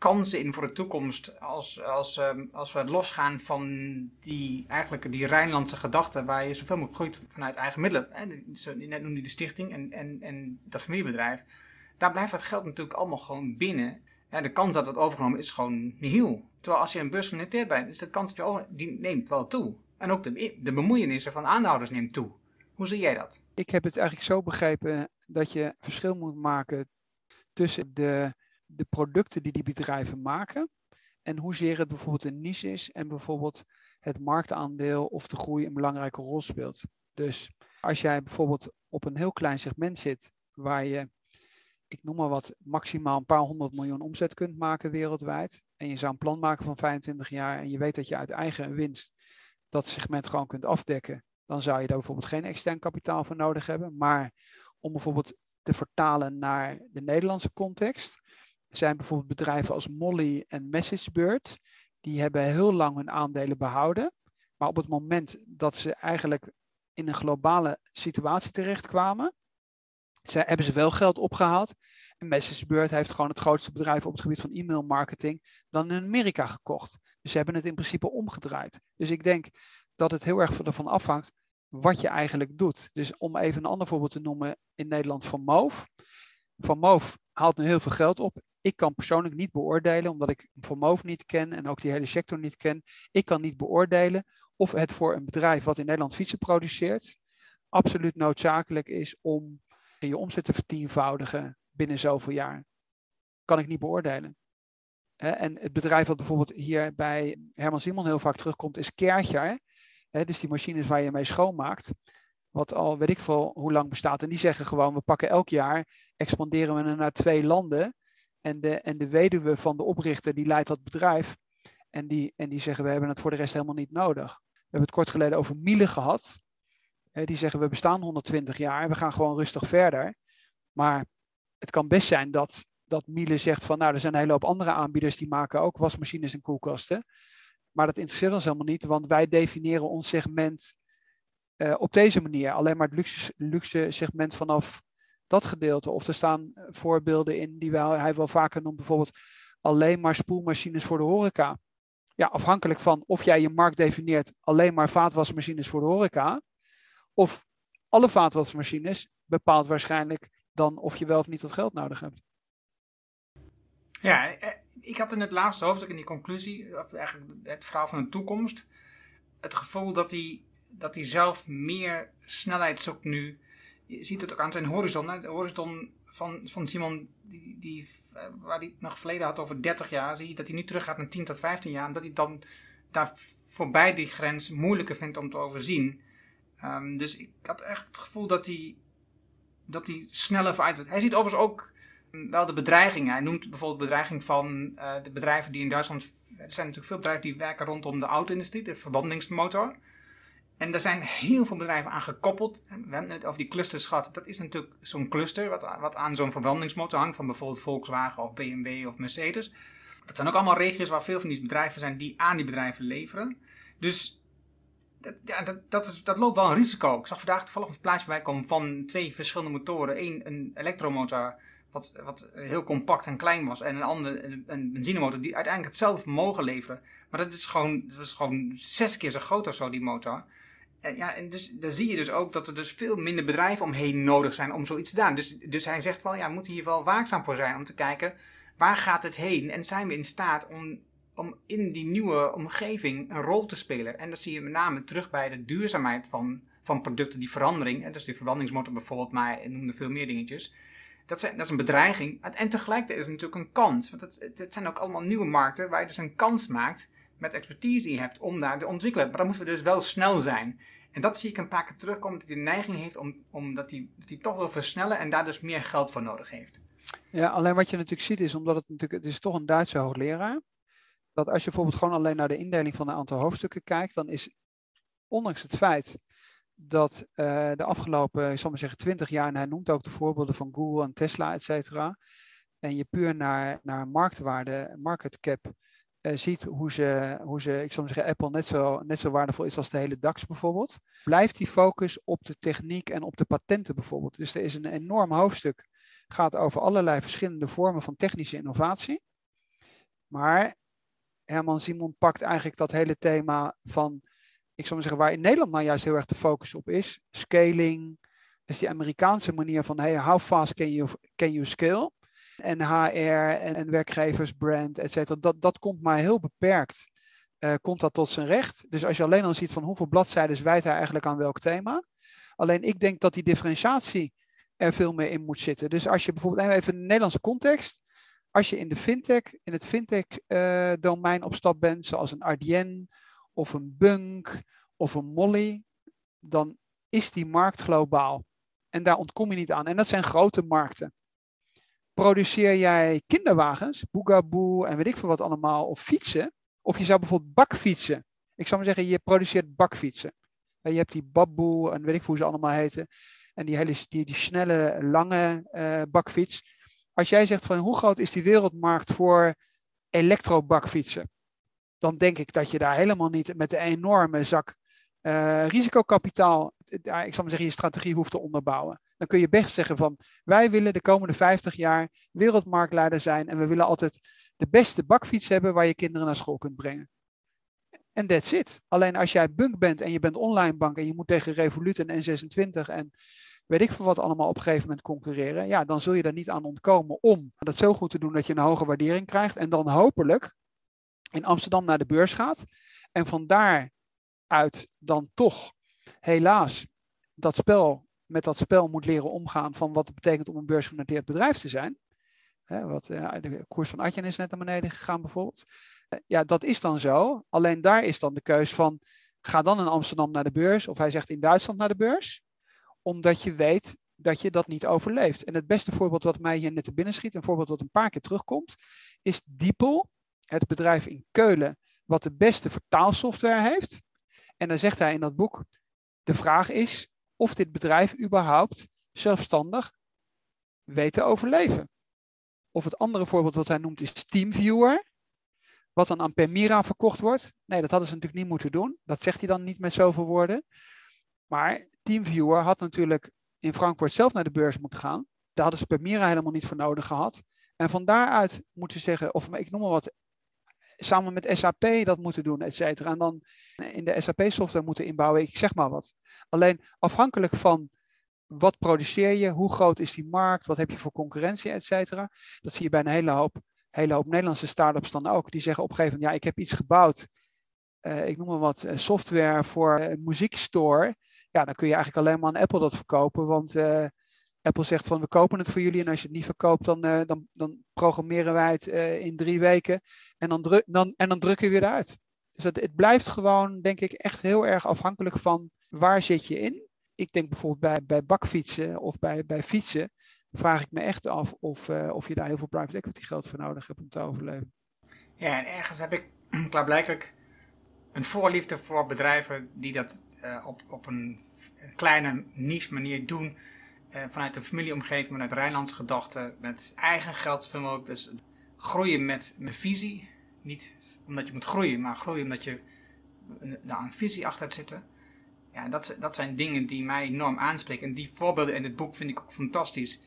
kansen in voor de toekomst als, als, ehm, als we losgaan van die, eigenlijk die Rijnlandse gedachte waar je zoveel mogelijk groeit vanuit eigen middelen. Net noemde je de stichting en, en, en dat familiebedrijf. Daar blijft dat geld natuurlijk allemaal gewoon binnen. De kans dat het overgenomen is gewoon nihil. Terwijl als je een beurs genoteerd bent, is de kans dat je over, die neemt wel toe. En ook de, de bemoeienissen van aandeelhouders neemt toe. Hoe zie jij dat? Ik heb het eigenlijk zo begrepen dat je verschil moet maken tussen de de producten die die bedrijven maken en hoezeer het bijvoorbeeld een niche is en bijvoorbeeld het marktaandeel of de groei een belangrijke rol speelt. Dus als jij bijvoorbeeld op een heel klein segment zit waar je, ik noem maar wat, maximaal een paar honderd miljoen omzet kunt maken wereldwijd en je zou een plan maken van 25 jaar en je weet dat je uit eigen winst dat segment gewoon kunt afdekken, dan zou je daar bijvoorbeeld geen extern kapitaal voor nodig hebben. Maar om bijvoorbeeld te vertalen naar de Nederlandse context, zijn bijvoorbeeld bedrijven als Molly en MessageBird. Die hebben heel lang hun aandelen behouden. Maar op het moment dat ze eigenlijk in een globale situatie terechtkwamen, hebben ze wel geld opgehaald. En MessageBird heeft gewoon het grootste bedrijf op het gebied van e-mail marketing dan in Amerika gekocht. Dus ze hebben het in principe omgedraaid. Dus ik denk dat het heel erg ervan afhangt wat je eigenlijk doet. Dus om even een ander voorbeeld te noemen in Nederland van Moof. Van Moof haalt nu heel veel geld op. Ik kan persoonlijk niet beoordelen, omdat ik Vermoof niet ken en ook die hele sector niet ken. Ik kan niet beoordelen of het voor een bedrijf wat in Nederland fietsen produceert, absoluut noodzakelijk is om je omzet te vertienvoudigen binnen zoveel jaar. Kan ik niet beoordelen. En het bedrijf wat bijvoorbeeld hier bij Herman Simon heel vaak terugkomt, is Kercher. Dus die machines waar je mee schoonmaakt. Wat al weet ik veel hoe lang bestaat. En die zeggen gewoon, we pakken elk jaar, expanderen we naar twee landen. En de, en de weduwe van de oprichter die leidt dat bedrijf. En die, en die zeggen we hebben het voor de rest helemaal niet nodig. We hebben het kort geleden over Miele gehad. die zeggen we bestaan 120 jaar, we gaan gewoon rustig verder. Maar het kan best zijn dat, dat Miele zegt van nou er zijn een hele hoop andere aanbieders die maken ook wasmachines en koelkasten. Maar dat interesseert ons helemaal niet, want wij definiëren ons segment uh, op deze manier. Alleen maar het luxe, luxe segment vanaf dat gedeelte. Of er staan eh, voorbeelden in die wel, hij wel vaker noemt, bijvoorbeeld alleen maar spoelmachines voor de horeca. Ja, afhankelijk van of jij je markt definieert alleen maar vaatwasmachines voor de horeca. Of alle vaatwasmachines bepaalt waarschijnlijk dan of je wel of niet dat geld nodig hebt. Ja, eh, ik had in het laatste hoofdstuk in die conclusie, eigenlijk het verhaal van de toekomst, het gevoel dat hij, dat hij zelf meer snelheid zoekt nu je ziet het ook aan zijn horizon. De horizon van, van Simon, die, die, eh, waar hij nog verleden had over 30 jaar, zie je dat hij nu terug gaat naar 10 tot 15 jaar. Omdat hij dan daar voorbij die grens moeilijker vindt om te overzien. Um, dus ik had echt het gevoel dat hij, dat hij sneller vooruit wordt. Hij ziet overigens ook wel de bedreigingen. Hij noemt bijvoorbeeld bedreiging van uh, de bedrijven die in Duitsland. Er zijn natuurlijk veel bedrijven die werken rondom de auto-industrie, de verbrandingsmotor. En er zijn heel veel bedrijven aan gekoppeld. We hebben het over die clusters gehad. Dat is natuurlijk zo'n cluster wat, wat aan zo'n verbrandingsmotor hangt. Van bijvoorbeeld Volkswagen of BMW of Mercedes. Dat zijn ook allemaal regio's waar veel van die bedrijven zijn die aan die bedrijven leveren. Dus dat, ja, dat, dat, is, dat loopt wel een risico. Ik zag vandaag toevallig een plaatje bij komen van twee verschillende motoren. Eén een elektromotor wat, wat heel compact en klein was. En een andere, een, benzinemotor die uiteindelijk hetzelfde vermogen leveren. Maar dat is gewoon, dat is gewoon zes keer zo groot of zo, die motor. En, ja, en dus, dan zie je dus ook dat er dus veel minder bedrijven omheen nodig zijn om zoiets te doen. Dus, dus hij zegt wel, ja, we moeten hier wel waakzaam voor zijn om te kijken, waar gaat het heen? En zijn we in staat om, om in die nieuwe omgeving een rol te spelen? En dat zie je met name terug bij de duurzaamheid van, van producten, die verandering. Dus die verbrandingsmotor bijvoorbeeld, maar noemde veel meer dingetjes. Dat, zijn, is een bedreiging. En tegelijkertijd is het natuurlijk een kans. Want het, het zijn ook allemaal nieuwe markten waar je dus een kans maakt met expertise die je hebt om daar te ontwikkelen. Maar dan moeten we dus wel snel zijn. En dat zie ik een paar keer terugkomen, dat hij de neiging heeft om, om dat, hij, dat hij toch wil versnellen en daar dus meer geld voor nodig heeft. Ja, alleen wat je natuurlijk ziet is, omdat het natuurlijk, het is toch een Duitse hoogleraar, dat als je bijvoorbeeld gewoon alleen naar de indeling van een aantal hoofdstukken kijkt, dan is ondanks het feit dat uh, de afgelopen, ik zal maar zeggen, twintig jaar, en hij noemt ook de voorbeelden van Google en Tesla, et cetera, en je puur naar, naar marktwaarde, market cap uh, ziet hoe ze, hoe ze, ik zou zeggen, Apple net zo, net zo waardevol is als de hele DAX bijvoorbeeld, blijft die focus op de techniek en op de patenten bijvoorbeeld. Dus er is een enorm hoofdstuk, gaat over allerlei verschillende vormen van technische innovatie. Maar Herman Simon pakt eigenlijk dat hele thema van, ik zou maar zeggen, waar in Nederland nou juist heel erg de focus op is, scaling, dus die Amerikaanse manier van, hey, how fast can you, can you scale? En HR en, en werkgeversbrand, et cetera, dat, dat komt maar heel beperkt. Uh, komt dat tot zijn recht. Dus als je alleen al ziet van hoeveel bladzijden wijt hij eigenlijk aan welk thema. Alleen ik denk dat die differentiatie er veel meer in moet zitten. Dus als je bijvoorbeeld even de Nederlandse context. Als je in de fintech, in het fintech-domein uh, op stap bent, zoals een Ardien of een Bunk of een Molly, dan is die markt globaal. En daar ontkom je niet aan. En dat zijn grote markten. Produceer jij kinderwagens, boogaboo en weet ik veel wat allemaal, of fietsen, of je zou bijvoorbeeld bakfietsen. Ik zou maar zeggen, je produceert bakfietsen. Je hebt die Babboe en weet ik hoe ze allemaal heten. En die hele die, die snelle, lange uh, bakfiets. Als jij zegt van hoe groot is die wereldmarkt voor elektrobakfietsen? Dan denk ik dat je daar helemaal niet met een enorme zak uh, risicokapitaal, ik zal maar zeggen, je strategie hoeft te onderbouwen. Dan kun je best zeggen van wij willen de komende 50 jaar wereldmarktleider zijn en we willen altijd de beste bakfiets hebben waar je kinderen naar school kunt brengen. En that's it. Alleen als jij bunk bent en je bent online bank en je moet tegen Revolut en N26 en weet ik veel wat allemaal op een gegeven moment concurreren, ja, dan zul je er niet aan ontkomen om dat zo goed te doen dat je een hoge waardering krijgt en dan hopelijk in Amsterdam naar de beurs gaat en van daaruit dan toch helaas dat spel met dat spel moet leren omgaan van wat het betekent om een beursgenoteerd bedrijf te zijn. wat, de koers van Adyen is net naar beneden gegaan bijvoorbeeld. Uh, ja, dat is dan zo. Alleen daar is dan de keus van, ga dan in Amsterdam naar de beurs. Of hij zegt in Duitsland naar de beurs. Omdat je weet dat je dat niet overleeft. En het beste voorbeeld wat mij hier net te binnen schiet, een voorbeeld wat een paar keer terugkomt, is Diepel, het bedrijf in Keulen, wat de beste vertaalsoftware heeft. En dan zegt hij in dat boek, de vraag is, of dit bedrijf überhaupt zelfstandig weet te overleven. Of het andere voorbeeld wat hij noemt is TeamViewer, wat dan aan Permira verkocht wordt. Nee, dat hadden ze natuurlijk niet moeten doen. Dat zegt hij dan niet met zoveel woorden. Maar TeamViewer had natuurlijk in Frankfurt zelf naar de beurs moeten gaan. Daar hadden ze Permira helemaal niet voor nodig gehad. En van daaruit moeten zeggen, of ik noem maar wat, samen met SAP dat moeten doen, et cetera. En dan in de SAP-software moeten inbouwen, ik zeg maar wat. Alleen afhankelijk van wat produceer je, hoe groot is die markt, wat heb je voor concurrentie, et cetera. Dat zie je bij een hele hoop, hele hoop Nederlandse start-ups dan ook. Die zeggen op een gegeven moment, ja, ik heb iets gebouwd. Uh, ik noem maar wat, uh, software voor een muziekstore. Ja, dan kun je eigenlijk alleen maar aan Apple dat verkopen, want... Apple zegt van we kopen het voor jullie en als je het niet verkoopt, dan, uh, dan, dan programmeren wij het uh, in drie weken en dan, druk, dan, en dan drukken we weer eruit. Dus het, het blijft gewoon, denk ik, echt heel erg afhankelijk van waar zit je in. Ik denk bijvoorbeeld bij, bij bakfietsen of bij, bij fietsen, vraag ik me echt af of, uh, of je daar heel veel private equity geld voor nodig hebt om te overleven. Ja, en ergens heb ik klaarblijkelijk een voorliefde voor bedrijven die dat op, op een kleine niche manier doen uh, vanuit een familieomgeving, vanuit Rijnlandse gedachten, met eigen geld zoveel mogelijk. Dus groeien met een visie. Niet omdat je moet groeien, maar groeien omdat je een, nou, een visie achter hebt zitten. Ja, dat, dat zijn dingen die mij enorm aanspreken. En die voorbeelden in het boek vind ik ook fantastisch.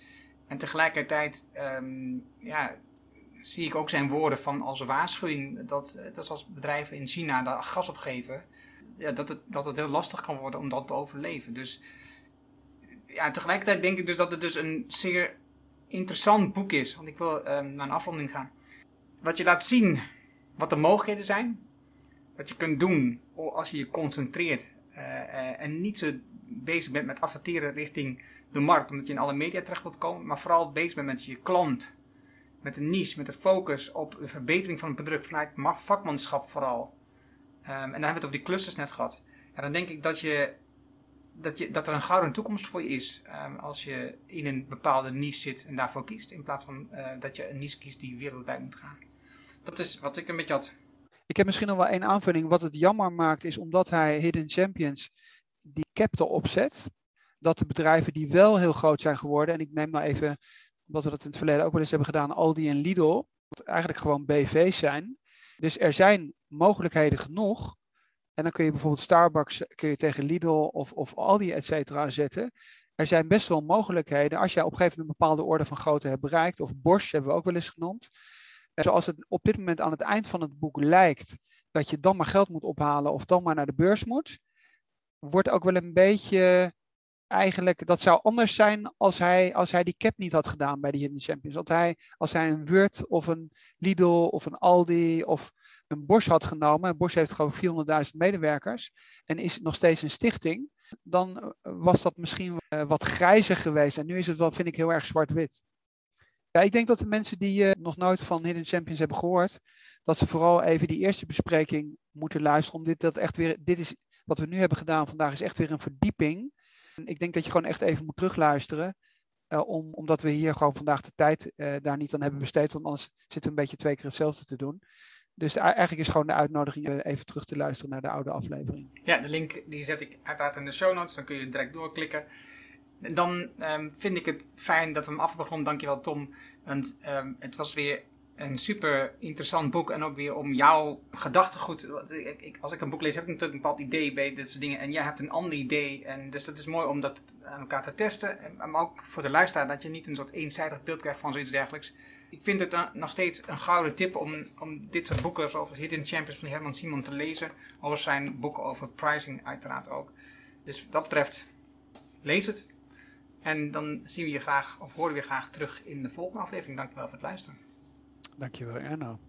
En tegelijkertijd um, ja, zie ik ook zijn woorden van als waarschuwing dat, eh, dat als bedrijven in China daar gas op geven, ja, dat, het, dat het heel lastig kan worden om dat te overleven. Dus ja, tegelijkertijd denk ik dus dat het dus een zeer interessant boek is. Want ik wil um, naar een afronding gaan. Wat je laat zien wat de mogelijkheden zijn. Wat je kunt doen als je je concentreert. Uh, uh, en niet zo bezig bent met adverteren richting de markt. Omdat je in alle media terecht wilt komen. Maar vooral bezig bent met je klant. Met een niche. Met de focus op de verbetering van het product. Vanuit vakmanschap vooral. Um, en dan hebben we het over die clusters net gehad. Ja, dan denk ik dat je dat, je, dat er een gouden toekomst voor je is um, als je in een bepaalde niche zit en daarvoor kiest. In plaats van uh, dat je een niche kiest die wereldwijd moet gaan. Dat is wat ik een beetje had. Ik heb misschien nog wel één aanvulling. Wat het jammer maakt is omdat hij Hidden Champions die capital opzet. Dat de bedrijven die wel heel groot zijn geworden. En ik neem nou even, omdat we dat in het verleden ook wel eens hebben gedaan. Aldi en Lidl. Wat eigenlijk gewoon BV's zijn Dus er zijn mogelijkheden genoeg. En dan kun je bijvoorbeeld Starbucks kun je tegen Lidl of, of Aldi et cetera zetten. Er zijn best wel mogelijkheden als jij op een gegeven moment een bepaalde orde van grootte hebt bereikt. Of Bosch hebben we ook wel eens genoemd. Zoals het op dit moment aan het eind van het boek lijkt dat je dan maar geld moet ophalen of dan maar naar de beurs moet. Wordt ook wel een beetje eigenlijk, dat zou anders zijn als hij, als hij die cap niet had gedaan bij de Hidden Champions. Dat hij, als hij een Word of een Lidl of een Aldi of een Bosch had genomen. Bosch heeft gewoon 400.000 medewerkers en is nog steeds een stichting. Dan was dat misschien eh, wat grijzer geweest. En nu is het wel, vind ik, heel erg zwart-wit. Ja, ik denk dat de mensen die uh, nog nooit van Hidden Champions hebben gehoord, dat ze vooral even die eerste bespreking moeten luisteren. Om dit, dat echt weer, dit is wat we nu hebben gedaan vandaag, is echt weer een verdieping. Ik denk dat je gewoon echt even moet terugluisteren. Om, omdat we hier gewoon vandaag de tijd daar niet aan hebben besteed. Want anders zitten we een beetje twee keer hetzelfde te doen. Dus eigenlijk is gewoon de uitnodiging even terug te luisteren naar de oude aflevering. Ja, de link die zet ik uiteraard in de show notes. Dan kun je direct doorklikken. Dan um, vind ik het fijn dat we hem af hebben gerond. Dankjewel Tom. Want um, het was weer een super interessant boek. En ook weer om jouw gedachtegoed. Ik, als ik een boek lees, heb ik natuurlijk een bepaald idee bij dit soort dingen. En jij hebt een ander idee. En dus dat is mooi om dat aan elkaar te testen. Maar ook voor de luisteraar dat je niet een soort eenzijdig beeld krijgt van zoiets dergelijks. Ik vind het nog steeds een gouden tip om, om dit soort boeken, zoals Hidden Champions van Herman Simon, te lezen. Over zijn boeken over pricing, uiteraard ook. Dus wat dat betreft, lees het. En dan zien we je graag, of horen we je graag terug in de volgende aflevering. Dankjewel voor het luisteren. Dankjewel, Erno.